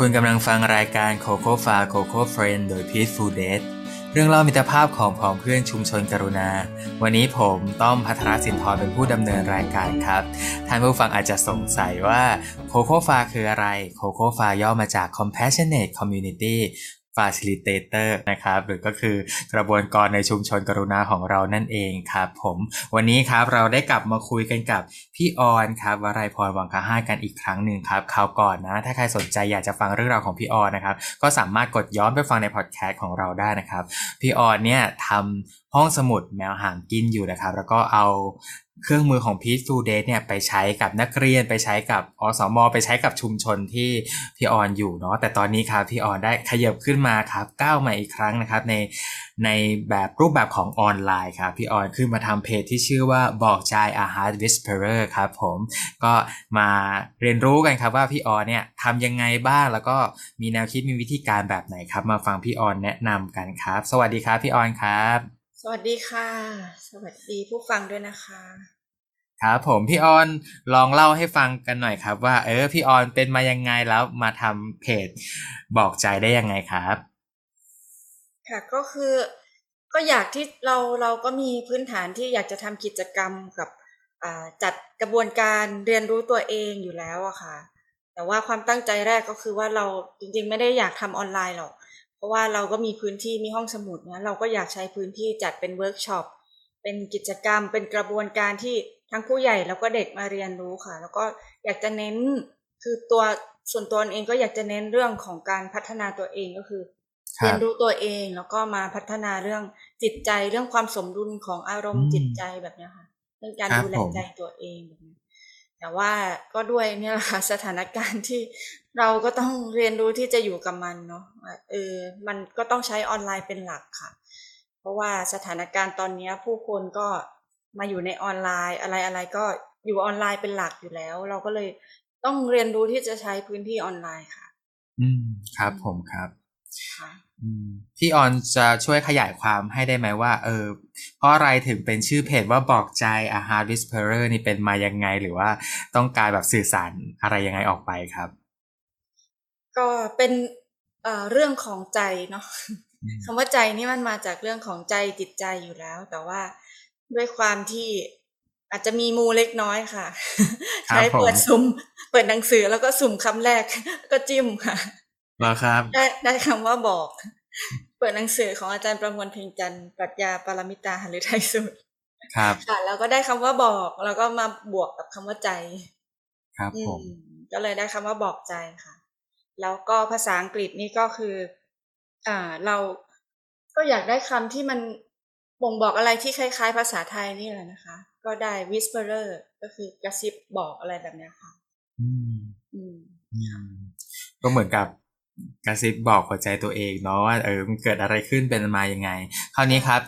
คุณกำลังฟังรายการ Coco f a Coco Friend โดย Peaceful Date เรื่องเล่ามิตรภาพของผองเพื่อนชุมชนกรุณา วันนี้ผมต้อมพัทรสินทร์เป็นผู้ดำเนินรายการครับ ท่านผู้ฟังอาจจะสงสัยว่า Coco f a คืออะไร Coco f a ย่อมาจาก Compassionate Community Facilitator นะครับหรือก็คือกระบวนการในชุมชนกรุณาของเรานั่นเองครับผมวันนี้ครับเราได้กลับมาคุยกันกับพี่ออนครับวรายพรวังคาห้ากันอีกครั้งหนึ่งครับคราวก่อนนะ ถ้าใครสนใจอยากจะฟังเรื่องราวของพี่ออนนะครับ ก็สามารถกดย้อนไปฟังในพอดแคสต์ของเราได้นะครับ พี่ออนเนี่ยทำห้องสมุดแมวหางกินอยู่นะครับ แล้วก็เอา เครื่องมือของ Peace to d a t เนี่ยไปใช้กับนักเรียนไปใช้กับอสมไปใช้กับชุมชนที่พี่ออนอยู่เนาะแต่ตอนนี้ครับพี่ออนได้ขยับขึ้นมาครับก้าวมาอีกครั้งนะครับในในแบบรูปแบบของออนไลน์ครับพี่ออนขึ้นมาทำเพจที่ชื่อว่าบอกใจ a Heart Whisperer ครับผมก็มาเรียนรู้กันครับว่าพี่ออนเนี่ยทำยังไงบ้างแล้วก็มีแนวคิดมีวิธีการแบบไหนครับ มาฟังพี่ออนแนะนำกันครับ สวัสดีครับพี่ออนครับ วัสดีค่ะ สวัสดีผู้ฟังด้วยนะคะ ครับผมพี่ออนลองเล่าให้ฟังกันหน่อยครับ ว่า เออพี่ออนเป็นมายังไงแล้วมาทำเพจบอกใจได้ยังไงครับ ค่ะก็คือก็อยากที่เราเราก็มีพื้นฐานที่อยากจะทำกิจกรรมกับจัดกระบวนการเรียนรู้ตัวเองอยู่แล้วอะค่ะ แต่ว่าความตั้งใจแรกก็คือว่าเราจริงๆ ไม่ได้อยากทำออนไลน์หรอกเพ ราะว่าเราก็มีพื้นที่มีห้องสมุดนะเราก็อยากใช้พื้นที่จัดเป็นเวิร์กช็อปเป็นกิจกรรมเป็นกระบวนการที่ทั้งผู้ใหญ่แล้วก็เด็กมาเรียนรู้ค่ะ แล้วก็อยากจะเน้นคือตัวส่วนตัวเองก็อยากจะเน้นเรื่องของการพัฒนาตัวเองก็คือเรียนรู้ตัวเองแล้วก็มาพัฒนาเรื่องจิตใจเรื่องความสมดุลของอารมณ์จิตใจแบบนี้ค่ะเรื่องการดูแลใจตัวเองแบบนี้ แต่ว่าก็ด้วยเนี่ยแหละค่ะสถานการณ์ที่เราก็ต้องเรียนรู้ที่จะอยู่กับมันเนาะเออมันก็ต้องใช้ออนไลน์เป็นหลักค่ะ เพราะว่าสถานการณ์ตอนนี้ผู้คนก็มาอยู่ในออนไลน์ อะไรอะไรก็อยู่ออนไลน์เป็นหลักอยู่แล้ว เราก็เลยต้องเรียนรู้ที่จะใช้พื้นที่ออนไลน์ค่ะ อืมครับผมครับ พี่ออนจะช่วยขยายความให้ได้ไหมว่า เออ เพราะอะไรถึงเป็นชื่อเพจว่าบอกใจ a h a r Whisperer นี่เป็นมายังไง หรือว่าต้องการแบบสื่อสารอะไรยังไงออกไปครับ ก็เป็นเอ่อเรื่องของใจเนาะคำว่าใจนี่มันมาจากเรื่องของใจจิตใจอยู่แล้ว แต่ว่าด้วยความที่อาจจะมีมูเล็กน้อยค่ะ ใช้เปิดสุ่มเปิดหนังสือแล้วก็สุ่มคำแรกก็จิ้มค่ะ หรอครับ ได้ได้คำว่าบอก เปิดหนังสือของอาจารย์ประมวลเพ็งจันทร์ปรัชญาปรมิตาหรือไทยสุดครับค่ะแล้วก็ได้คำว่าบอกแล้วก็มาบวกกับคำว่าใจ ครับผมก็เลยได้คำว่าบอกใจค่ะ แล้วก็ภาษาอังกฤษนี่ก็คืออ่าเราก็อยากได้คำที่มันบ่งบอกอะไรที่คล้าย ๆ ภาษาไทยนี่แหละนะคะ ก็ได้ whisperer ก็คือกระซิบบอกอะไรแบบนี้ค่ะ อืม อืมก็เหมือนกับ กระซิบบอกหัวใจตัวเองเนาะว่าเออมันเกิดอะไรขึ้นเป็นมายังไง คราวนี้ครับ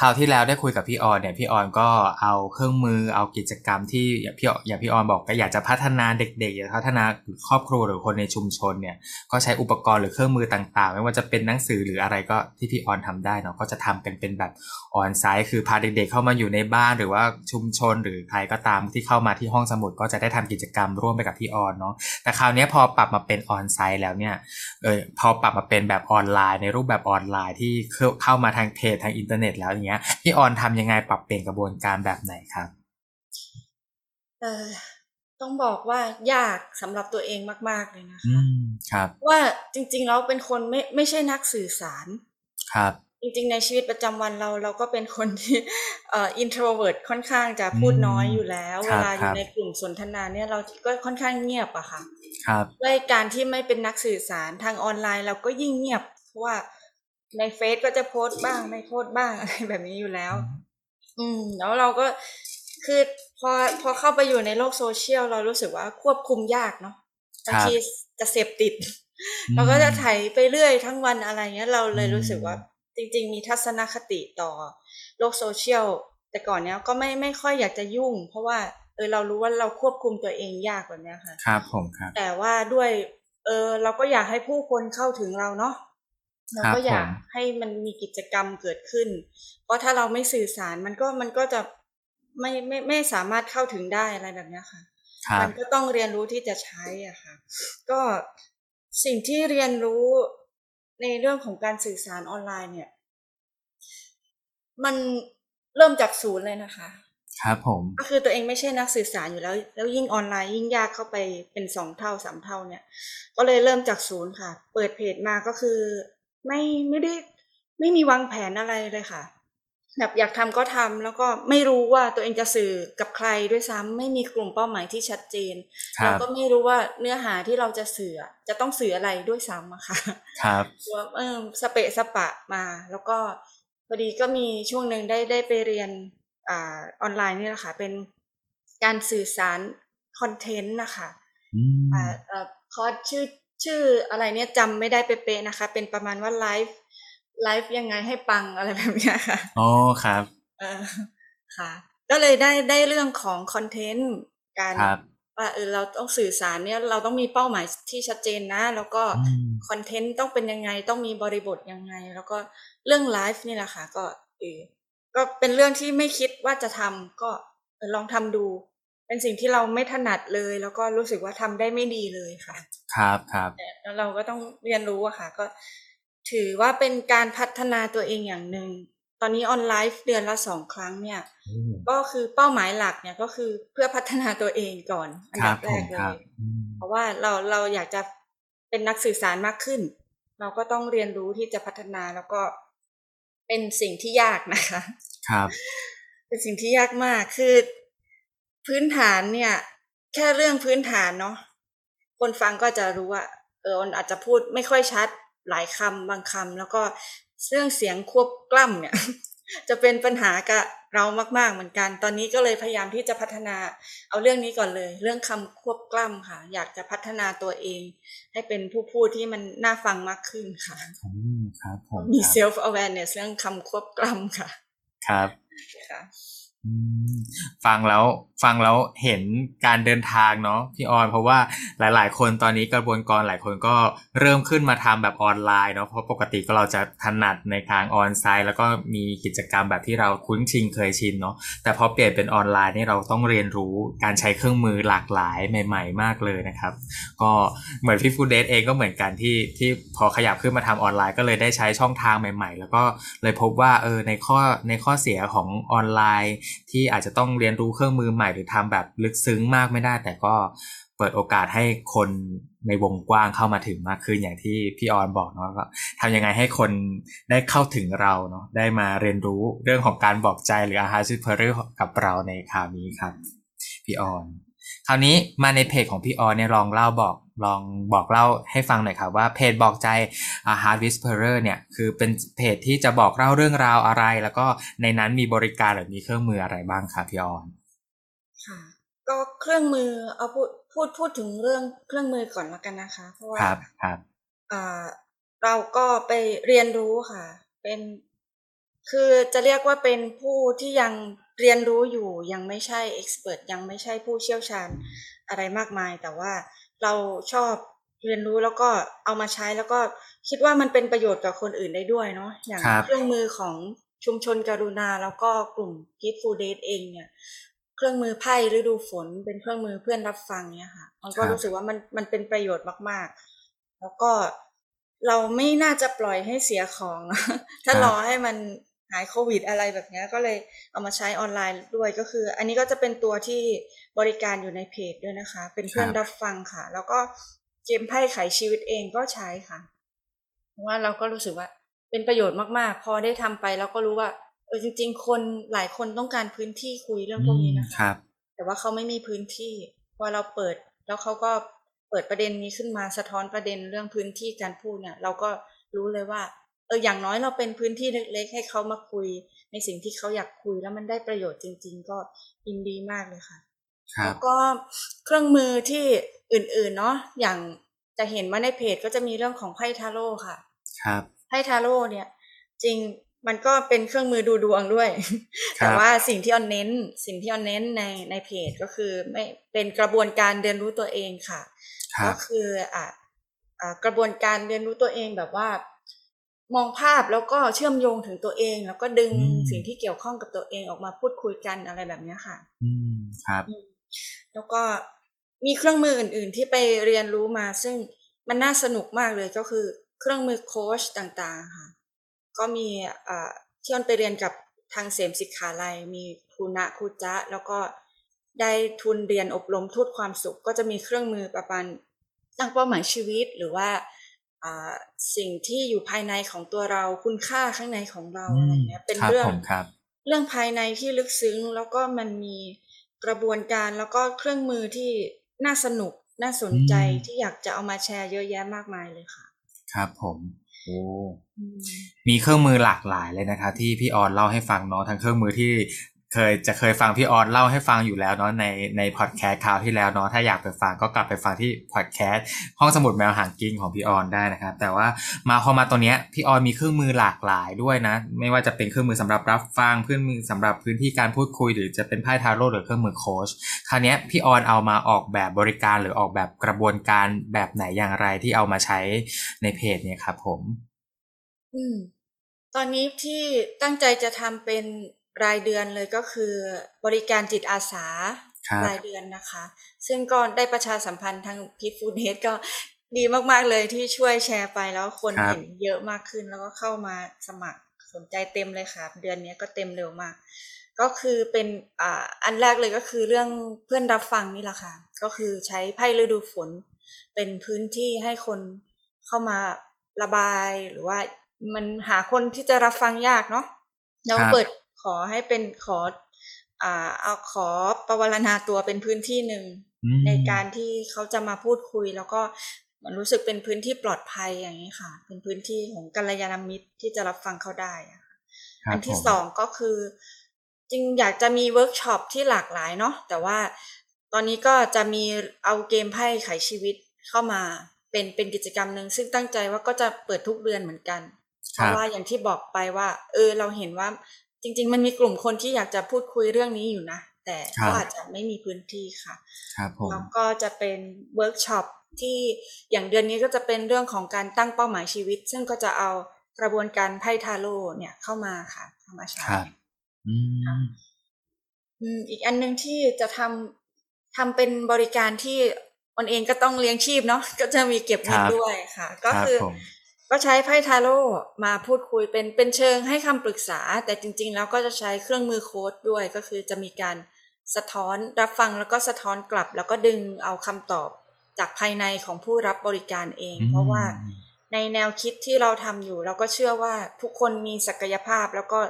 คราวที่แล้วได้คุยกับพี่ออนเนี่ยพี่ออนก็เอาเครื่องมือเอากิจกรรมที่อย่างพี่อย่างพี่ออนบอกก็อยากจะพัฒนาเด็กๆอยากพัฒนาครอบครัวหรือคนในชุมชนเนี่ยก็ใช้อุปกรณ์หรือเครื่องมือต่างๆ ไม่ว่าจะเป็นหนังสือหรืออะไรก็ที่พี่ออนทำได้เนาะก็จะทำเป็นเป็นแบบonsite คือพาเด็กๆเข้ามาอยู่ในบ้านหรือว่าชุมชน หรือใครก็ตามที่เข้ามาที่ห้องสมุดก็จะได้ทำกิจกรรมร่วมไปกับพี่ออนเนาะแต่คราวนี้พอปรับมาเป็น onsite แล้วเนี่ยเออพอปรับมาเป็นแบบออนไลน์ ในรูปแบบออนไลน์ที่เข้ามาทางเพจทางอินเทอร์เน็ตแล้วอย่างเงี้ยพี่ออนทำยังไงปรับเปลี่ยนกระบวนการแบบไหนครับเออต้องบอกว่ายากสำหรับตัวเองมาก ๆเลยนะคะครับ ว่าจริงๆเราเป็นคนไม่ไม่ใช่นักสื่อสาร ครับ จริงๆ ในชีวิตประจำวันเราเราก็เป็นคนที่เอ่อ introvert ค่อนข้างจะพูดน้อยอยู่แล้ว เวลาอยู่ในกลุ่มสนทนาเนี่ยเราก็ค่อนข้างเงียบอะค่ะ ครับด้วยการที่ไม่เป็นนักสื่อสารทางออนไลน์เราก็ยิ่งเงียบเพราะว่า ในเฟซก็จะโพสต์บ้างไม่โพสต์บ้างอะไรแบบนี้อยู่แล้ว อืม แล้วเราก็คือพอพอเข้าไปอยู่ในโลกโซเชียลเรารู้สึกว่าควบคุมยากเนาะบางทีจะเสพติด เราก็จะไถไปเรื่อยทั้งวันอะไรเงี้ย เราเลยรู้สึกว่าจริง ๆ มีทัศนคติต่อโลกโซเชียลแต่ก่อนเนี้ยก็ไม่ไม่ค่อยอยากจะยุ่ง เพราะว่าเออเรารู้ว่าเราควบคุมตัวเองยากกว่านี้ค่ะ ครับผมครับ แต่ว่าด้วย เออเราก็อยากให้ผู้คนเข้าถึงเราเนาะ เราก็อยากให้มันมีกิจกรรมเกิดขึ้น เพราะถ้าเราไม่สื่อสารมันก็มันก็จะไม่ไม่ไม่สามารถเข้าถึงได้อะไรแบบนี้ค่ะมันก็ต้องเรียนรู้ที่จะใช้อะค่ะ ก็สิ่งที่เรียนรู้ในเรื่องของการสื่อสารออนไลน์เนี่ย มันเริ่มจากศูนย์เลยนะคะ ครับผม ก็คือตัวเองไม่ใช่นักสื่อสารอยู่แล้ว แล้วยิ่งออนไลน์ยิ่งยากเข้าไปเป็นสองเท่าสามเท่าเนี่ย ก็เลยเริ่มจากศูนย์ค่ะ เปิดเพจมาก็คือ ไม่ไม่ได้ไม่มีวางแผนอะไรเลยค่ะ แบบอยากทำก็ทำแล้วก็ไม่รู้ว่าตัวเองจะสื่อกับใครด้วยซ้ำไม่มีกลุ่มเป้าหมายที่ชัดเจนครัแล้วก็ไม่รู้ว่าเนื้อหาที่เราจะสื่ออะจะต้องสื่ออะไรด้วยซ้ำอะค่ะ ครับว่าเออสเปะสปะมา แล้วก็พอดีก็มีช่วงหนึ่งได้ได้ไปเรียนอ่าออนไลน์นี่แหละค่ะ เป็นการสื่อสารคอนเทนต์นะคะอืมอ่าเอ่อคอร์สชื่อ ชื่ออะไรเนี่ยจำไม่ได้เป๊ะๆนะคะ เป็นประมาณว่าไลฟ์ไลฟ์ยังไงให้ปังอะไรแบบเนี้ยค่ะอ๋อครับเออค่ะ ก็เลยได้ได้เรื่องของคอนเทนต์การครับว่าเออเราต้องสื่อสารเนี่ยเราต้องมีเป้าหมายที่ชัดเจนนะ แล้วก็อืมคอนเทนต์ต้องเป็นยังไงต้องมีบริบทยังไง แล้วก็เรื่องไลฟ์นี่แหละค่ะก็เออก็เป็นเรื่องที่ไม่คิดว่าจะทำก็เออลองทำดู เป็นสิ่งที่เราไม่ถนัดเลย แล้วก็รู้สึกว่าทำได้ไม่ดีเลยค่ะ ครับครับแล้วเราก็ต้องเรียนรู้อะค่ะ ก็ถือว่าเป็นการพัฒนาตัวเองอย่างหนึ่งตอนนี้ออนไลฟ์เดือนละสองครั้งเนี่ยอืมก็คือเป้าหมายหลักเนี่ยก็คือเพื่อพัฒนาตัวเองก่อนอันครัดับบแรผกมเลครับยอืมเพราะว่าเราเราอยากจะเป็นนักสื่อสารมากขึ้น เราก็ต้องเรียนรู้ที่จะพัฒนาแล้วก็เป็นสิ่งที่ยากนะคะ ครับ เป็นสิ่งที่ยากมากคือ พื้นฐานเนี่ย แค่เรื่องพื้นฐานเนาะคนฟังก็จะรู้ว่า เออมันอาจจะพูดไม่ค่อยชัดหลายคำบางคำแล้วก็เรื่องเสียงควบกล้ำเนี่ย จะเป็นปัญหากับเรามากๆเหมือนกัน ตอนนี้ก็เลยพยายามที่จะพัฒนา เอาเรื่องนี้ก่อนเลย เรื่องคำควบกล้ำค่ะ อยากจะพัฒนาตัวเอง ให้เป็นผู้พูดที่มันน่าฟังมากขึ้นค่ะอืมครับผมมีครับ self awareness เรื่องคำควบกล้ำค่ะ ครับค่ะอืม ฟังแล้วฟังแล้วเห็นการเดินทางเนาะพี่ออนเพราะว่าหลาย ๆ คนตอนนี้กระบวนการหลายคนก็เริ่มขึ้นมาทำแบบออนไลน์เนาะเพราะปกติก็เราจะถนัดในทางออนไซต์ แล้วก็มีกิจกรรมแบบที่เราคุ้นชินเคยชินเนาะแต่พอเปลี่ยนเป็นออนไลน์นี่เราต้องเรียนรู้การใช้เครื่องมือหลากหลายใหม่ ๆ มากเลยนะครับ ก็เหมือนพี่ฟูเดสเองก็เหมือนกันที่ที่พอขยับขึ้นมาทำออนไลน์ ก็เลยได้ใช้ช่องทางใหม่ ๆ แล้วก็เลยพบว่าเออในข้อในข้อเสียของออนไลน์ที่อาจจะต้องเรียนรู้เครื่องมือใหม่หรือทำแบบลึกซึ้งมากไม่ได้ แต่ก็เปิดโอกาสให้คนในวงกว้างเข้ามาถึงมากขึ้นอย่างที่พี่ออนบอกเนาะก็ทำยังไงให้คนได้เข้าถึงเราเนาะได้มาเรียนรู้เรื่องของการบอกใจหรือ A Heart's Whisperer กับเราในคราวนี้ครับ พี่ออน คราวนี้มาในเพจของพี่ออนเนี่ยลองเล่าบอกลองบอกเล่าให้ฟังหน่อยครับว่าเพจบอกใจ a Heart Whisperer เนี่ยคือเป็นเพจที่จะบอกเล่าเรื่องราวอะไร แล้วก็ในนั้นมีบริการหรือมีเครื่องมืออะไรบ้างครับพี่ออนค่ะ ก็เครื่องมือเอาพูดพูดพูดถึงเรื่องเครื่องมือก่อนละกันนะคะ เพราะว่าครับครับอ่าเราก็ไปเรียนรู้ค่ะ เป็น คือจะเรียกว่าเป็นผู้ที่ยัง เรียนรู้อยู่ยังไม่ใช่เอ็กซ์เพรยังไม่ใช่ผู้เชี่ยวชาญอะไรมากมาย แต่ว่าเราชอบเรียนรู้แล้วก็เอามาใช้แล้วก็คิดว่ามันเป็นประโยชน์กับคนอื่นได้ด้วยเนาะอย่างครับเครื่องมือของชุมชนกรุณาแล้วก็กลุ่ม Git Food Date เองเนี่ยเครื่องมือไพ่ฤดูฝน เป็นเครื่องมือเพื่อนรับฟังเนี่ยค่ะ มันก็ครับรู้สึกว่ามันมันเป็นประโยชน์มาก ๆ แล้วก็เราไม่น่าจะปล่อยให้เสียของ ถ้ารอให้มัน หายโควิดอะไรแบบเนี้ยก็เลยเอามาใช้ออนไลน์ด้วยก็คือ อันนี้ก็จะเป็นตัวที่บริการอยู่ในเพจด้วยนะคะ เป็นเพื่อนครับรับฟังค่ะ แล้วก็เกมไพ่ไขชีวิตเองก็ใช้ค่ะเพราะว่าเราก็รู้สึกว่าเป็นประโยชน์มากๆ พอได้ทำไปแล้วก็รู้ว่าเออจริง ๆ คนหลายคนต้องการพื้นที่คุยเรื่องพวกนี้นะคะครับแต่ว่าเขาไม่มีพื้นที่พอเราเปิดแล้วเขาก็เปิดประเด็นนี้ขึ้นมาสะท้อนประเด็นเรื่องพื้นที่การพูดเนี่ย เราก็รู้เลยว่าเอออย่างน้อยเราเป็นพื้นที่เล็กๆ ให้เขามาคุย ในสิ่งที่เขาอยากคุยแล้วมันได้ประโยชน์จริง ๆ ก็ยินดีมากเลยค่ะครัแล้บวก็เครื่องมือที่อื่นๆเนาะอย่างจะเห็นว่าในเพจก็จะมีเรื่องของไพ่ทาโร่ค่ะ ครับไพ่ทาโร่เนี่ย จริงมันก็เป็นเครื่องมือดูดวงด้วยครับแต่ว่าสิ่งที่ออนเน้น สิ่งที่ออนเน้นในในเพจก็คือไม่เป็นกระบวนการเรียนรู้ตัวเองค่ะครัก็บคืออะอ่ากระบวนการเรียนรู้ตัวเองแบบว่า มองภาพแล้วก็เชื่อมโยงถึงตัวเอง แล้วก็ดึงอืมสิ่งที่เกี่ยวข้องกับตัวเองออกมาพูดคุยกันอะไรแบบเนี้ยค่ะ อืมครับ แล้วก็มีเครื่องมืออื่น ๆ ที่ไปเรียนรู้มา ซึ่งมันน่าสนุกมากเลยก็คือ เครื่องมือโค้ชต่างๆค่ะ ก็มีอ่าที่อนไปเรียนกับทางเสมสิกขาลัยมีครูณะครูจ๊ะแล้วก็ได้ทุนเรียนอบรมทูตความสุข ก็จะมีเครื่องมือประมาณตั้งเป้าหมายชีวิต หรือว่า สิ่งที่อยู่ภายในของตัวเราคุณค่าข้างในของเราอะไรเงี้ยเป็นเรื่องเรื่องภายในที่ลึกซึ้ง แล้วก็มันมีกระบวนการแล้วก็เครื่องมือที่น่าสนุกน่าสนใจที่อยากจะเอามาแชร์เยอะแยะมากมายเลยค่ะ ครับผมโอ้มีเครื่องมือหลากหลายเลยนะคะ ที่พี่ออนเล่าให้ฟังเนาะทั้งเครื่องมือที่ เคยจะเคยฟังพี่ออนเล่าให้ฟังอยู่แล้วเนาะในในพอดแคสต์คราวที่แล้วเนาะถ้าอยากไปฟังก็กลับไปฟังที่พอดแคสต์ห้องสมุดแมวหางกิ้งของพี่ออนได้นะครับ แต่ว่ามาพอมาตัวเนี้ยพี่ออนมีเครื่องมือหลากหลายด้วยนะ ไม่ว่าจะเป็นเครื่องมือสำหรับรับฟังเครื่องมือสำหรับพื้นที่การพูดคุย หรือจะเป็นไพ่ทาโร่หรือเครื่องมือโค้ชคราวนี้พี่ออนเอามาออกแบบบริการหรือออกแบบกระบวนการแบบไหนอย่างไรที่เอามาใช้ในเพจเนี่ยครับผม อืมตอนนี้ที่ตั้งใจจะทำเป็น รายเดือนเลยก็คือบริการจิตอาสารายเดือนนะคะ ซึ่งก็ได้ประชาสัมพันธ์ทางพีฟูเนสก็ดีมากๆเลยที่ช่วยแชร์ไปแล้วคนเห็นเยอะมากขึ้นแล้วก็เข้ามาสมัครสนใจเต็มเลยค่ะ เดือนนี้ก็เต็มเร็วมาก ก็คือเป็นอ่าอันแรกเลยก็คือเรื่องเพื่อนรับฟังนี่แหละค่ะ ก็คือใช้ไพ่ฤดูฝน เป็นพื้นที่ให้คนเข้ามาระบายหรือว่ามันหาคนที่จะรับฟังยากเนาะเราเปิด ขอให้เป็นขออ่าเอาขอปวารณาตัวเป็นพื้นที่หนึ่งในการที่เขาจะมาพูดคุย แล้วก็มันรู้สึกเป็นพื้นที่ปลอดภัยอย่างนี้ค่ะ เป็นพื้นที่ของกัลยาณมิตรที่จะรับฟังเขาได้อันที่สองก็คือ จริงอยากจะมีเวิร์กช็อปที่หลากหลายเนาะแต่ว่าตอนนี้ก็จะมีเอาเกมไพ่ไขชีวิตเข้ามาเป็นเป็นกิจกรรมหนึ่งซึ่งตั้งใจว่าก็จะเปิดทุกเดือนเหมือนกันเพราะว่าอย่างที่บอกไปว่า เออเราเห็นว่า จริง ๆ มันมีกลุ่มคนที่อยากจะพูดคุยเรื่องนี้อยู่นะ แต่ก็อาจจะไม่มีพื้นที่ค่ะแล้วก็จะเป็นเวิร์กช็อปที่อย่างเดือนนี้ก็จะเป็นเรื่องของการตั้งเป้าหมายชีวิต ซึ่งก็จะเอากระบวนการไพ่ทาโรต์เนี่ยเข้ามาค่ะเข้ามาใช้อีกอันหนึ่งที่จะทำทำเป็นบริการที่ตนเองก็ต้องเลี้ยงชีพเนาะก็จะมีเก็บเงินด้วยค่ะ ก็คือ ก็ใช้ไพ่ทาโร่มาพูดคุยเป็นเป็นเชิงให้คำปรึกษา แต่จริง ๆ แล้วก็จะใช้เครื่องมือโค้ดด้วยก็คือจะมีการสะท้อนรับฟังแล้วก็สะท้อนกลับ แล้วก็ดึงเอาคำตอบจากภายในของผู้รับบริการเอง เพราะว่าในแนวคิดที่เราทำอยู่ เราก็เชื่อว่าทุกคนมีศักยภาพแล้วก็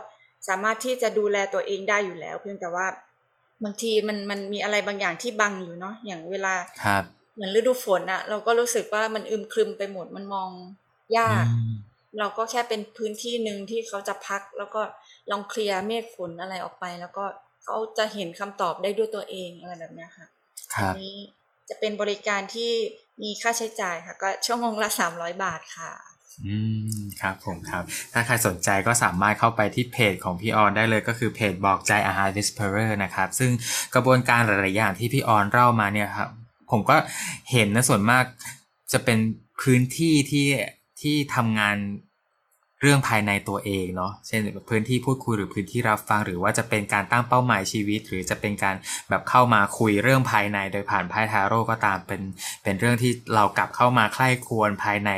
สามารถที่จะดูแลตัวเองได้อยู่แล้ว เพียงแต่ว่าบางทีมันมันมีอะไรบางอย่างที่บังอยู่เนาะอย่างเวลาเหมือนฤดูฝนอะเราก็รู้สึกว่ามันอึมครึมไปหมดมันมอง ยาก เราก็แค่เป็นพื้นที่หนึ่งที่เขาจะพัก แล้วก็ลองเคลียร์เมฆฝนอะไรออกไป แล้วก็เขาจะเห็นคำตอบได้ด้วยตัวเองอะไรแบบนี้ค่ะอันนี้จะเป็นบริการที่มีค่าใช้จ่ายค่ะ ก็ชั่วโมงละสามร้อยบาทค่ะ อืมครับผมครับ ถ้าใครสนใจก็สามารถเข้าไปที่เพจของพี่ออนได้เลยก็คือเพจบอกใจอาหาร Whisperer นะครับ ซึ่งกระบวนการหลาย ๆ อย่างที่พี่ออนเล่ามาเนี่ยครับ ผมก็เห็นนะส่วนมากจะเป็นพื้นที่ที่ ที่ทำงานเรื่องภายในตัวเองเนาะ เช่นพื้นที่พูดคุยหรือพื้นที่รับฟัง หรือว่าจะเป็นการตั้งเป้าหมายชีวิต หรือจะเป็นการแบบเข้ามาคุยเรื่องภายในโดยผ่านไพ่ทาโร่ก็ตามเป็นเป็นเรื่องที่เรากลับเข้ามาใคร่ควรภายใน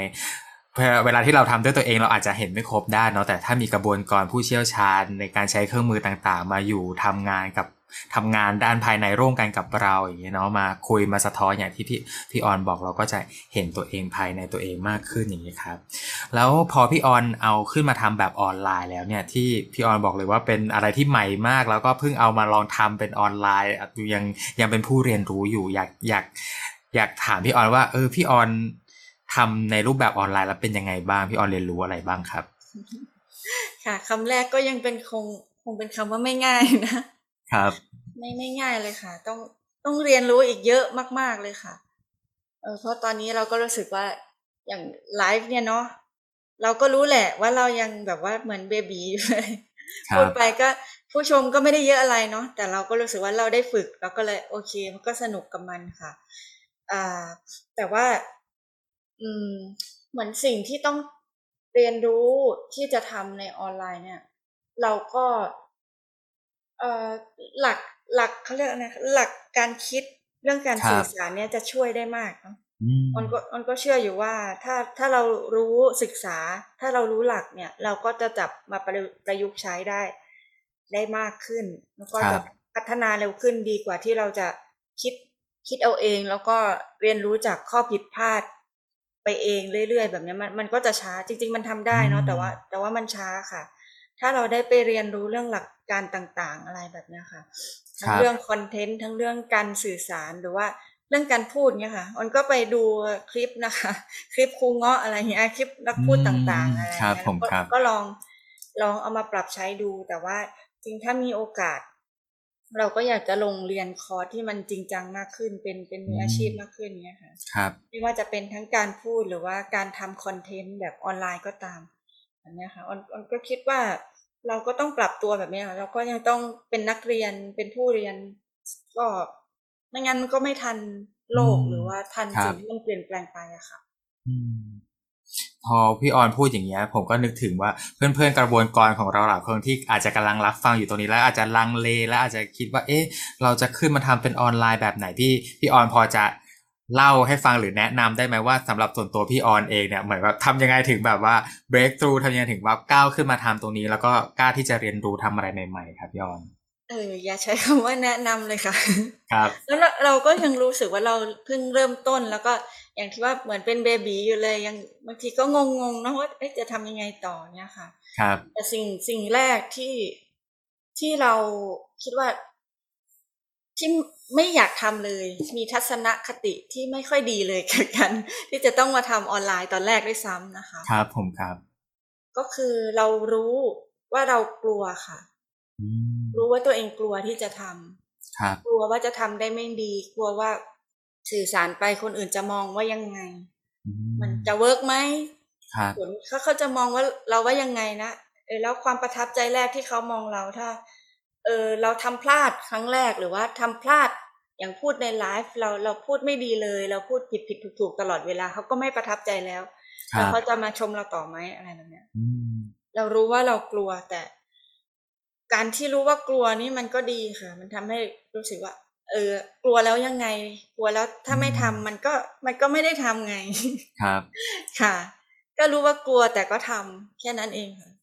เวลาที่เราทำด้วยตัวเองเราอาจจะเห็นไม่ครบได้เนาะแต่ถ้ามีกระบวนการผู้เชี่ยวชาญในการใช้เครื่องมือต่างๆ มาอยู่ทำงานกับ ทำงานด้านภายในร่วมกันกับเราอย่างเงี้ยเนาะมาคุยมาสะท้อนอย่างที่พี่พี่ออนบอกเราก็จะเห็นตัวเองภายในตัวเองมากขึ้นอย่างนี้ยครับ แล้วพอพี่ออนเอาขึ้นมาทำแบบออนไลน์แล้วเนี่ยที่พี่ออนบอกเลยว่าเป็นอะไรที่ใหม่มาก แล้วก็เพิ่งเอามาลองทำเป็นออนไลน์ยังยังเป็นผู้เรียนรู้อยู่อยากอยากอยากถามพี่ออนว่าเออพี่ออนทำในรูปแบบออนไลน์แล้วเป็นยังไงบ้างพี่ออนเรียนรู้อะไรบ้างครับ ค่ะคำแรกก็ยังเป็นคงคงเป็นคำว่าไม่ง่ายนะ ครับ ไม่ไม่ง่ายเลยค่ะ ต้องต้องเรียนรู้อีกเยอะมาก ๆเลยค่ะ เออเพราะตอนนี้เราก็รู้สึกว่าอย่างไลฟ์เนี่ยเนาะเราก็รู้แหละว่าเรายังแบบว่าเหมือนเบบีเลยพูดไปก็ผู้ชมก็ไม่ได้เยอะอะไรเนาะแต่เราก็รู้สึกว่าเราได้ฝึกเราก็เลยโอเคมันก็สนุกกับมันค่ะอ่าแต่ว่า อืม เหมือนสิ่งที่ต้องเรียนรู้ที่จะทำในออนไลน์เนี่ย เราก็เอ่อ หลักหลักเขาเรียกอะไรหลักการคิดเรื่องการสื่อสารเนี่ยจะช่วยได้มากเนาะออนก็ออนก็เชื่ออยู่ว่าถ้าถ้าเรารู้ศึกษา ถ้าเรารู้หลักเนี่ย เราก็จะจับมาประยุกต์ใช้ได้ได้มากขึ้น แล้วก็จะพัฒนาเร็วขึ้นดีกว่าที่เราจะคิดคิดเอาเอง แล้วก็เรียนรู้จากข้อผิดพลาด ไปเองเรื่อยๆแบบนี้มันมันก็จะช้าจริง ๆ มันทำได้เนาะแต่ว่า แต่ว่ามันช้าค่ะ ถ้าเราได้ไปเรียนรู้เรื่องหลักการต่างๆ อะไรแบบนี้ค่ะทั้งเรื่องคอนเทนต์ทั้งเรื่องการสื่อสารหรือว่าเรื่องการพูดเนี่ยค่ะอนก็ไปดูคลิปนะคะ คลิปครูเงาะอะไรเงี้ยคลิปนักพูดต่างๆอะไรเงี้ยก็ลองลองเอามาปรับใช้ดู แต่ว่าจริงถ้ามีโอกาส เราก็อยากจะลงเรียนคอร์สที่มันจริงจังมากขึ้น เป็นเป็นมืออาชีพมากขึ้นเนี่ยค่ะครับไม่ว่าจะเป็นทั้งการพูดหรือว่าการทำคอนเทนต์แบบออนไลน์ก็ตามอันนี้ค่ะอนอนก็คิดว่า เราก็ต้องปรับตัวแบบนี้เราก็ยังต้องเป็นนักเรียนเป็นผู้เรียน ก็ไม่งั้นมันก็ไม่ทันโลกหรือว่าทันสิ่งที่มันเปลี่ยนแปลงไปอะค่ะพอพี่ออนพูดอย่างเงี้ย ผมก็นึกถึงว่าเพื่อนๆกระบวนการของเราหลายคนที่อาจจะกำลังรับฟังอยู่ตรงนี้แล้วอาจจะลังเลและอาจจะคิดว่า เอ๊ะ เราจะขึ้นมาทำเป็นออนไลน์แบบไหนพี่พี่ออนพอจะ เล่าให้ฟังหรือแนะนำได้ไหมว่าสำหรับส่วนตัวพี่ออนเองเนี่ยเหมือนว่าทำยังไงถึงแบบว่า break through ทำยังไงถึงว่าก้าวขึ้นมาทำตรงนี้ แล้วก็กล้าที่จะเรียนรู้ทำอะไรใหม่ๆ ครับพี่ออนเอออย่าใช้คำว่าแนะนำเลยค่ะ ครับ แล้วเราก็ยังรู้สึกว่าเราเพิ่งเริ่มต้นแล้วก็อย่างที่ว่าเหมือนเป็นเบบีอยู่เลยยังบางทีก็งงๆนะว่าจะทำยังไงต่อเนี่ยค่ะ ครับ แต่สิ่งสิ่งแรกที่ที่เราคิดว่า ที่ไม่อยากทำเลย มีทัศนคติที่ไม่ค่อยดีเลยกับกัน ที่จะต้องมาทำออนไลน์ตอนแรกด้วยซ้ำนะคะ ครับผมครับ ก็คือเรารู้ว่าเรากลัวค่ะ รู้ว่าตัวเองกลัวที่จะทำกลัวว่าจะทำได้ไม่ดี กลัวว่าสื่อสารไปคนอื่นจะมองว่ายังไง มันจะเวิร์กไหมผลเขาเขาจะมองว่าเราว่ายังไงนะเออแล้วความประทับใจแรกที่เขามองเราถ้า เออเราทำพลาดครั้งแรกหรือว่าทำพลาดอย่างพูดในไลฟ์เราเราพูดไม่ดีเลย เราพูดผิดผิดถูกถูกตลอดเวลาเขาก็ไม่ประทับใจแล้วแล้วเขาจะมาชมเราต่อไหมอะไรแบบนี้เรารู้ว่าเรากลัวแต่ การที่รู้ว่ากลัวนี่มันก็ดีค่ะ มันทำให้รู้สึกว่า เออ กลัวแล้วยังไง กลัวแล้วถ้าไม่ทำมันก็มันก็ไม่ได้ทำไง ครับ ค่ะ ก็รู้ว่ากลัวแต่ก็ทำแค่นั้นเองค่ะอืม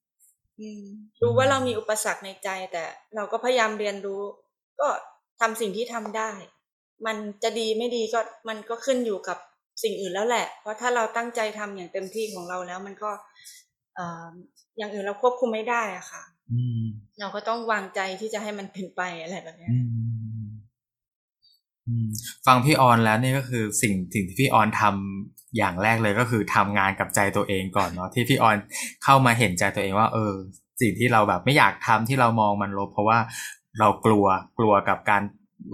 รู้ว่าเรามีอุปสรรคในใจ แต่เราก็พยายามเรียนรู้ ก็ทำสิ่งที่ทำได้ มันจะดีไม่ดีก็มันก็ขึ้นอยู่กับสิ่งอื่นแล้วแหละ เพราะถ้าเราตั้งใจทำอย่างเต็มที่ของเราแล้วมันก็ออย่างอื่นเราควบคุมไม่ได้อะค่ะเราก็ต้องวางใจที่จะให้มันเป็นไปอะไรแบบนี้ฟังพี่ออนแล้วนี่ก็คือสิ่งสิ่งที่พี่ออนทำ อย่างแรกเลยก็คือทำงานกับใจตัวเองก่อนเนาะที่พี่ออนเข้ามาเห็นใจตัวเองว่า เออ สิ่งที่เราแบบไม่อยากทำที่เรามองมันลบ เพราะว่าเรากลัวกลัวกับการ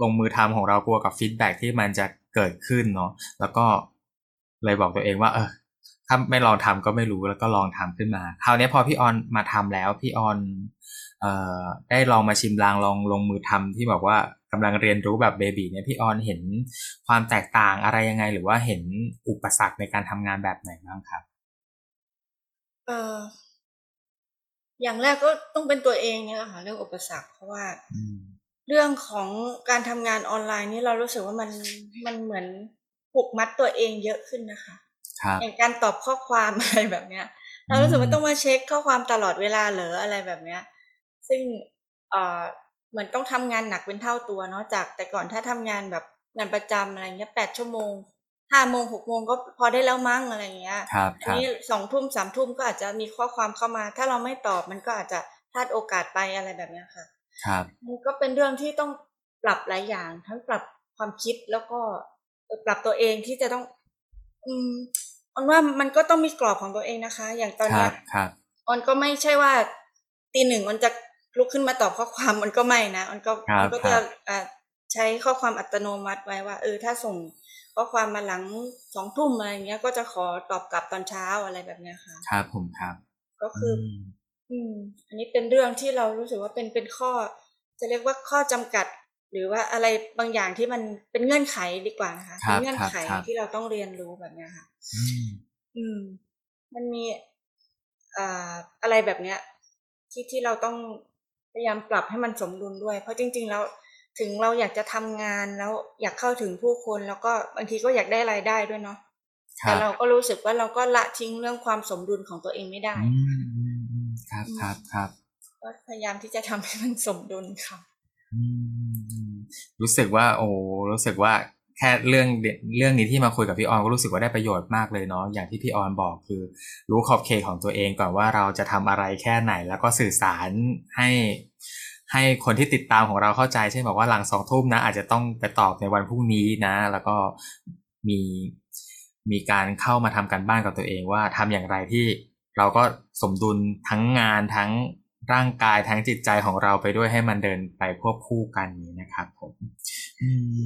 ลงมือทำของเรากลัวกับฟีดแบ็ที่มันจะเกิดขึ้นเนาะแล้วก็เลยบอกตัวเองว่า เออถ้าไม่ลองทำก็ไม่รู้แล้วก็ลองทำขึ้นมาคราวนี้พอพี่ออนมาทำแล้วพี่ออนเอ่อได้ลองมาชิมลางลองลงมือทำที่บอกว่า กำลังเรียนรู้แบบเบบีเนี่ยพี่ออนเห็นความแตกต่างอะไรยังไง หรือว่าเห็นอุปสรรคในการทำงานแบบไหนบ้างครับ เอออย่างแรกก็ต้องเป็นตัวเองเนี่ยค่ะเรื่องอุปสรรคเพราะว่าเรื่องของการทำงานออนไลน์นี่เรารู้สึกว่ามันมันเหมือนผูกมัดตัวเองเยอะขึ้นนะคะอย่างการตอบข้อความอะไรแบบเนี้ย เรารู้สึกว่าต้องมาเช็คข้อความตลอดเวลาเหรออะไรแบบเนี้ย ซึ่งเอ่อ เหมือนต้องทำงานหนักเป็นเท่าตัวเนาะจากแต่ก่อนถ้าทำงานแบบงานประจำอะไรเงี้ยแปดชั่วโมงห้าโมงหกโมงก็พอได้แล้วมั้งอะไรเงี้ยอันนี้สองทุ่มสามทุ่มก็อาจจะมีข้อความเข้ามา ถ้าเราไม่ตอบมันก็อาจจะพลาดโอกาสไปอะไรแบบเนี้ยค่ะ ครับมันก็เป็นเรื่องที่ต้องปรับหลายอย่าง ทั้งปรับความคิดแล้วก็ปรับตัวเองที่จะต้อง อืมออนว่ามันก็ต้องมีกรอบของตัวเองนะคะ อย่างตอนนี้ออนก็ไม่ใช่ว่าตีหนึ่งออนจะ ลุกขึ้นมาตอบข้อความมันก็ไม่นะออนก็ออนก็จะใช้ข้อความอัตโนมัติไว้ว่า เออถ้าส่งข้อความมาหลังสองทุ่มอะไรเงี้ย ก็จะขอตอบกลับตอนเช้าอะไรแบบเนี้ยค่ะครับผมครับ ก็คือ อืม อันนี้เป็นเรื่องที่เรารู้สึกว่าเป็นเป็นข้อ จะเรียกว่าข้อจำกัด หรือว่าอะไรบางอย่างที่มันเป็นเงื่อนไขดีกว่านะคะเป็นเงื่อนไขที่เราต้องเรียนรู้แบบเนี้ยค่ะ อืม มันมีอ่าอะไรแบบเนี้ยที่ที่เราต้อง พยายามปรับให้มันสมดุลด้วย เพราะจริง ๆ แล้วถึงเราอยากจะทำงานแล้วอยากเข้าถึงผู้คน แล้วก็บางทีก็อยากได้รายได้ด้วยเนาะแต่เราก็รู้สึกว่าเราก็ละทิ้งเรื่องความสมดุลของตัวเองไม่ได้ ครับครับครับก็พยายามที่จะทำให้มันสมดุลค่ะรู้สึกว่า โอ้รู้สึกว่า แค่เรื่องเรื่องนี้ที่มาคุยกับพี่ออนก็รู้สึกว่าได้ประโยชน์มากเลยเนาะอย่างที่พี่ออนบอกคือ รู้ขอบเขตของตัวเองก่อนว่าเราจะทำอะไรแค่ไหน แล้วก็สื่อสารให้ ให้คนที่ติดตามของเราเข้าใจเช่นบอกว่าหลังสองทุ่มนะ อาจจะต้องไปตอบในวันพรุ่งนี้นะ แล้วก็มีมีการเข้ามาทำการบ้านกับตัวเองว่าทำอย่างไรที่เราก็สมดุลทั้งงานทั้งร่างกายทั้งจิตใจของเราไปด้วยให้มันเดินไปควบคู่กันนี้นะครับผมอืม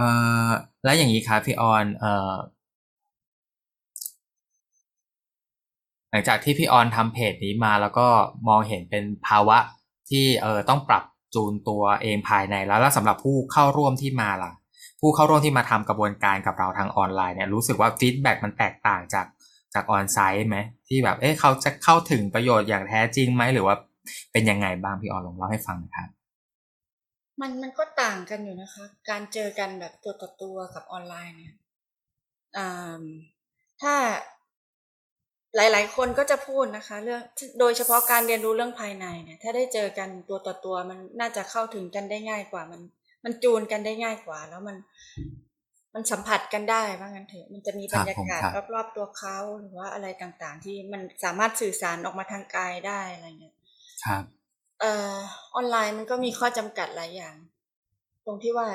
เอ่อแล้วอย่างนี้ครับพี่ออนเอ่อหลังจากที่พี่ออนทำเพจนี้มาแล้วก็มองเห็นเป็นภาวะที่เออต้องปรับจูนตัวเองภายในแล้วแล้วสำหรับผู้เข้าร่วมที่มาล่ะ ผู้เข้าร่วมที่มาทำกระบวนการกับเราทางออนไลน์เนี่ยรู้สึกว่าฟีดแบ็มันแตกต่างจากจากออนไซต์ไหมที่แบบเอ๊ะเขาจะเข้าถึงประโยชน์อย่างแท้จริงไหมหรือว่าเป็นยังไงบ้างพี่ออนลองเล่าให้ฟังนะครับ มันมันก็ต่างกันอยู่นะคะ การเจอกันแบบตัวต่อตัวกับออนไลน์เนี่ยถ้าหลาย ๆ คนก็จะพูดนะคะ เรื่องโดยเฉพาะการเรียนรู้เรื่องภายในเนี่ย ถ้าได้เจอกันตัวต่อตัว มันน่าจะเข้าถึงกันได้ง่ายกว่ามัน มันจูนกันได้ง่ายกว่า แล้วมันมันสัมผัสกันได้ว่างั้นเถอะมันจะมีบรรยากาศรอบๆตัวเขาหรือว่าอะไรต่างๆ ที่มันสามารถสื่อสารออกมาทางกายได้อะไรเงี้ยครับ เอ่อออนไลน์มันก็มีข้อจำกัดหลายอย่าง ตรงที่ว่า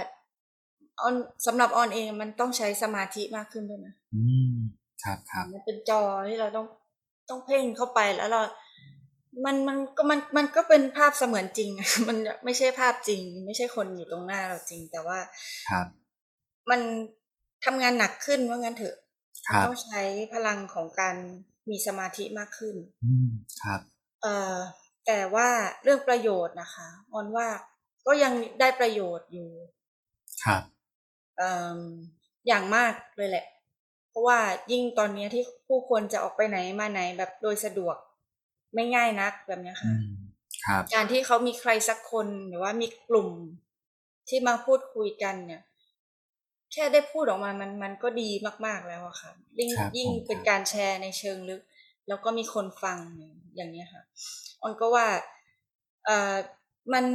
ออนสำหรับออนเองมันต้องใช้สมาธิมากขึ้นด้วยนะ อืม ครับครับมันเป็นจอที่เราต้องต้องเพ่งเข้าไปแล้วเรา มันมันก็มันมันก็เป็นภาพเสมือนจริง มันไม่ใช่ภาพจริง ไม่ใช่คนอยู่ตรงหน้าเราจริง แต่ว่าครับ มันทำงานหนักขึ้นว่างั้นเถอะต้องใช้พลังของการมีสมาธิมากขึ้น อืม ครับ เอ่อ แต่ว่าเรื่องประโยชน์นะคะออนว่าก็ยังได้ประโยชน์อยู่ ครับอย่างมากเลยแหละ เพราะว่ายิ่งตอนนี้ที่ผู้คนจะออกไปไหนมาไหนแบบโดยสะดวกไม่ง่ายนักแบบนี้ค่ะครับการที่เขามีใครสักคนหรือว่ามีกลุ่มที่มาพูดคุยกันเนี่ย แค่ได้พูดออกมามันมันก็ดีมาก ๆแล้วอะค่ะยิ่งยิ่งเป็นการแชร์ในเชิงลึก แล้วก็มีคนฟังอย่างนี้ค่ะอนก็ว่าเออมัน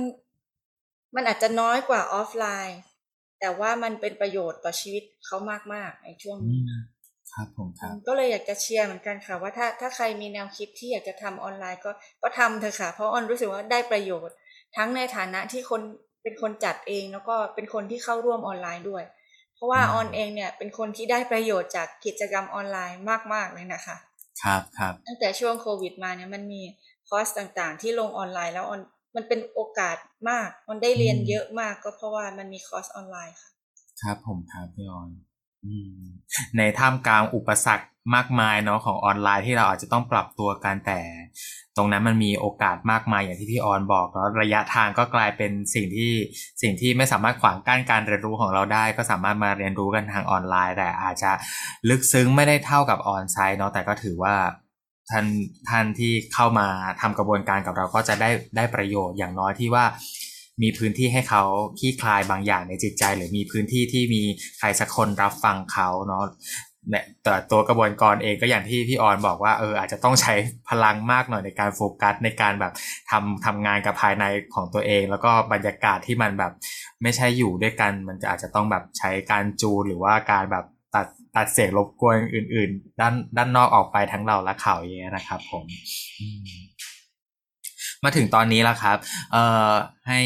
มันอาจจะน้อยกว่าออฟไลน์ แต่ว่ามันเป็นประโยชน์ต่อชีวิตเขามากๆในช่วงนี้ครับผมครับก็เลยอยากจะเชียร์เหมือนกันค่ะ ว่าถ้าถ้าใครมีแนวคิดที่อยากจะทำออนไลน์ก็ก็ทำเถอะค่ะ เพราะออนรู้สึกว่าได้ประโยชน์ ทั้งในฐานะที่คนเป็นคนจัดเองแล้วก็เป็นคนที่เข้าร่วมออนไลน์ด้วย เพราะว่าออนเองเนี่ยเป็นคนที่ได้ประโยชน์จากกิจกรรมออนไลน์มากๆเลยนะคะ ครับครับตั้งแต่ช่วงโควิดมาเนี่ยมันมีคอร์สต่างๆ ที่ลงออนไลน์แล้วออนมันเป็นโอกาสมาก มันได้เรียนเยอะมากก็เพราะว่ามันมีคอร์สออนไลน์ค่ะ ครับผมครับพี่ออน ในท่ามกลางอุปสรรคมากมายเนาะของออนไลน์ที่เราอาจจะต้องปรับตัวกันแต่ ตรงนั้นมันมีโอกาสมากมายอย่างที่พี่ออนบอกแล้วระยะทางก็กลายเป็นสิ่งที่สิ่งที่ไม่สามารถขวางกั้นการเรียนรู้ของเราได้ ก็สามารถมาเรียนรู้กันทางออนไลน์ แต่อาจจะลึกซึ้งไม่ได้เท่ากับออนไซต์เนาะแต่ก็ถือว่าท่านท่านที่เข้ามาทำกระบวนการกับเราก็จะได้ได้ประโยชน์อย่างน้อยที่ว่า มีพื้นที่ให้เขาขี้คลายบางอย่างในจิตใจ หรือมีพื้นที่ที่มีใครสักคนรับฟังเขาเนาะแต่ตัวกระบวนการเองก็อย่างที่พี่ออนบอกว่าเอออาจจะต้องใช้พลังมากหน่อยในการโฟกัสในการแบบทำทำงานกับภายในของตัวเอง แล้วก็บรรยากาศที่มันแบบไม่ใช่อยู่ด้วยกัน มันจะอาจจะต้องแบบใช้การจูหรือว่าการแบบตัดตัดเสียงรบกวนอื่น ๆ ด้านด้านนอกออกไปทั้งเราและเขาอย่างเงี้ยนะครับผม มาถึงตอนนี้แล้วครับ เอ่อให้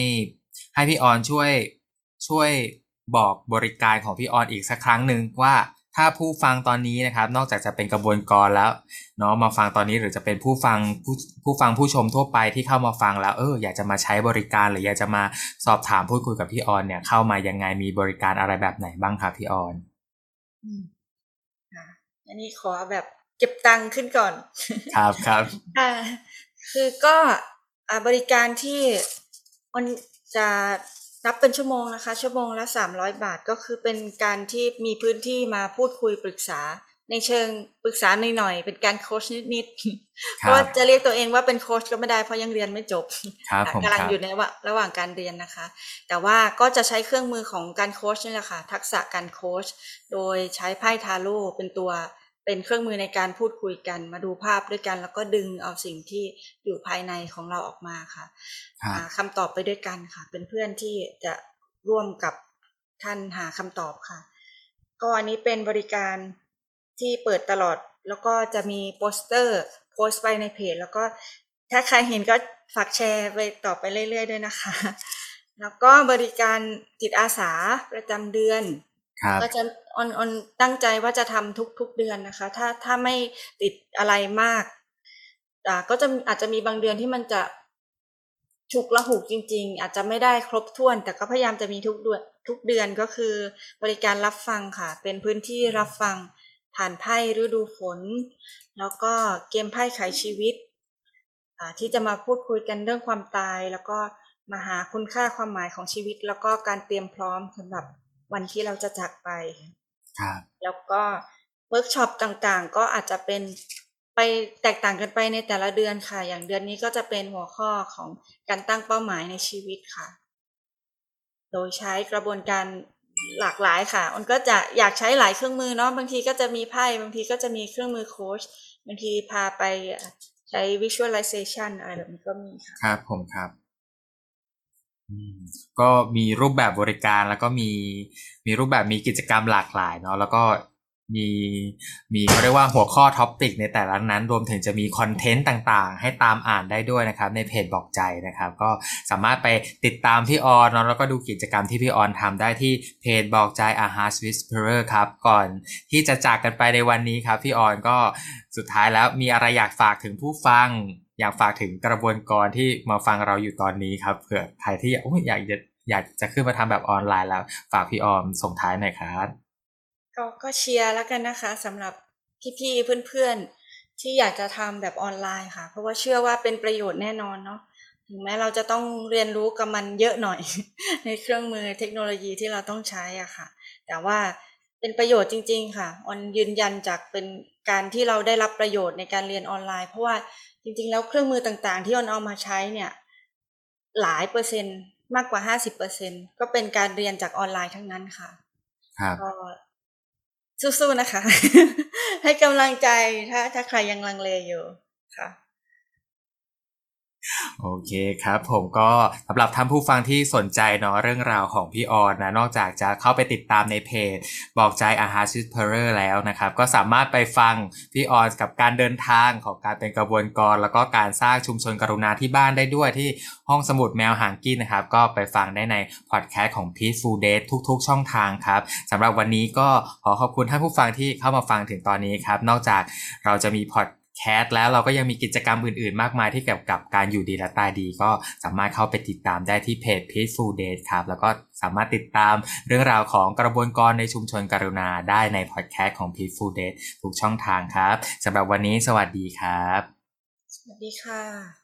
ให้พี่ออนช่วยช่วยบอกบริการของพี่ออนอีกสักครั้งหนึ่งว่าถ้าผู้ฟังตอนนี้นะครับ นอกจากจะเป็นกระบวนการแล้วเนาะมาฟังตอนนี้หรือจะเป็นผู้ฟังผู้ผู้ฟังผู้ชมทั่วไปที่เข้ามาฟังแล้วเอออยากจะมาใช้บริการหรืออยากจะมาสอบถามพูดคุยกับพี่ออนเนี่ยเข้ามายังไงมีบริการอะไรแบบไหนบ้างครับพี่ออนอันนี้ขอแบบเก็บตังค์ขึ้นก่อน ครับครับอ่าคือก็ บริการที่มันจะนับเป็นชั่วโมงนะคะ ชั่วโมงละสามร้อยบาทก็คือเป็นการที่มีพื้นที่มาพูดคุยปรึกษา ในเชิงปรึกษาหน่อยๆเป็นการโค้ชนิดๆคเพรัราะว่าบจะเรียกตัวเองว่าเป็นโค้ชก็ไม่ได้เพราะยังเรียนไม่จบครับผมกำลัคงรับอยู่ในระหว่างระหว่างการเรียนนะคะ แต่ว่าก็จะใช้เครื่องมือของการโค้ชนี่แหละค่ะทักษะการโค้ชโดยใช้ไพ่ทาโร่เป็นตัว เป็นเครื่องมือในการพูดคุยกัน มาดูภาพด้วยกัน แล้วก็ดึงเอาสิ่งที่อยู่ภายในของเราออกมาค่ะครับหาคำตอบไปด้วยกันค่ะ เป็นเพื่อนที่จะร่วมกับท่านหาคำตอบค่ะ ก็อันนี้เป็นบริการที่เปิดตลอด แล้วก็จะมีโปสเตอร์โพสต์ไปในเพจ แล้วก็ถ้าใครเห็นก็ฝากแชร์ไปต่อไปเรื่อยๆด้วยนะคะ แล้วก็บริการจิตอาสาประจำเดือน ครับ ก็จะออนออนตั้งใจว่าจะทำทุก ๆเดือนนะคะ ถ้าถ้าไม่ติดอะไรมากอ่าก็จะอาจจะมีบางเดือนที่มันจะฉุกละหุกจริง ๆ อาจจะไม่ได้ครบถ้วน แต่ก็พยายามจะมีทุกเดือนทุกเดือนก็คือบริการรับฟังค่ะ เป็นพื้นที่รับฟังผ่านไพ่ฤดูฝน แล้วก็เกมไพ่ไขชีวิตที่จะมาพูดคุยกันเรื่องความตาย แล้วก็มาหาคุณค่าความหมายของชีวิต แล้วก็การเตรียมพร้อมสำหรับ วันที่เราจะจากไปครับแล้วก็เวิร์กช็อปต่างๆ ก็อาจจะเป็นไปแตกต่างกันไปในแต่ละเดือนค่ะ อย่างเดือนนี้ก็จะเป็นหัวข้อของการตั้งเป้าหมายในชีวิตค่ะ โดยใช้กระบวนการหลากหลายค่ะ มันก็จะอยากใช้หลายเครื่องมือเนาะ บางทีก็จะมีไพ่ บางทีก็จะมีเครื่องมือโค้ช บางทีพาไปใช้ visualization อะไรแบบนี้ก็มีค่ะ ครับผมครับอืม ก็มีรูปแบบบริการแล้วก็มีมีรูปแบบมีกิจกรรมหลากหลายเนาะแล้วก็มีมีเขาเรียกว่าหัวข้อ topic ในแต่ละนั้น รวมถึงจะมีคอนเทนต์ต่างๆ ให้ตามอ่านได้ด้วยนะครับ ในเพจบอกใจนะครับ ก็สามารถไปติดตามพี่ออนเนาะแล้วก็ดูกิจกรรมที่พี่ออนทำได้ที่เพจบอกใจ A Heart's Whisperer ครับ ก่อนที่จะจากกันไปในวันนี้ครับ พี่ออนก็สุดท้ายแล้วมีอะไรอยากฝากถึงผู้ฟัง อยากฝากถึงกระบวนการที่มาฟังเราอยู่ตอนนี้ครับเผื่อใครที่โอ้ยอยากจะอยากจะขึ้นมาทำแบบออนไลน์แล้ว ฝากพี่ออมส่งท้ายหน่อยครับก็ก็เชียร์แล้วกันนะคะสำหรับพี่ๆเพื่อนๆ ที่อยากจะทำแบบออนไลน์ค่ะ เพราะว่าเชื่อว่าเป็นประโยชน์แน่นอนเนาะถึงแม้เราจะต้องเรียนรู้กับมันเยอะหน่อย ในเครื่องมือเทคโนโลยีที่เราต้องใช้อะค่ะ แต่ว่าเป็นประโยชน์จริง ๆ ค่ะออนยืนยันจากเป็นการที่เราได้รับประโยชน์ในการเรียนออนไลน์ เพราะว่า จริงๆ แล้วเครื่องมือต่างๆ ที่ออนเอามาใช้เนี่ยหลายเปอร์เซ็นต์มากกว่าห้าสิบเปอร์เซ็นก็เป็นการเรียนจากออนไลน์ทั้งนั้นค่ะครับก็สู้ๆนะคะ ให้กำลังใจถ้าถ้าใครยังลังเลอยู่ค่ะ โอเคครับ ผมก็สำหรับท่านผู้ฟังที่สนใจเนาะเรื่องราวของพี่ออนนะนอกจากจะเข้าไปติดตามในเพจ บอกใจอาหารชิสเพอร์แล้วนะครับ ก็สามารถไปฟังพี่ออนกับการเดินทางของการเป็นกระบวนการแล้วก็การสร้างชุมชนกรุณาที่บ้านได้ด้วยที่ห้องสมุดแมวหางกินนะครับ ก็ไปฟังได้ในพอดแคสต์ของ Peaceful Day ทุก ๆ ช่องทางครับสำหรับวันนี้ก็ขอขอบคุณท่านผู้ฟังที่เข้ามาฟังถึงตอนนี้ครับ นอกจากเราจะมีพอด แคสแล้วเราก็ยังมีกิจกรรมอื่นๆ มากมายที่เกี่ยวกับการอยู่ดีและตายดี ก็สามารถเข้าไปติดตามได้ที่เพจ Peaceful Days ครับ แล้วก็สามารถติดตามเรื่องราวของกระบวนการในชุมชนกรุณาได้ในพอดแคสต์ของ Peaceful Days ทุกช่องทางครับสำหรับวันนี้สวัสดีครับ สวัสดีค่ะ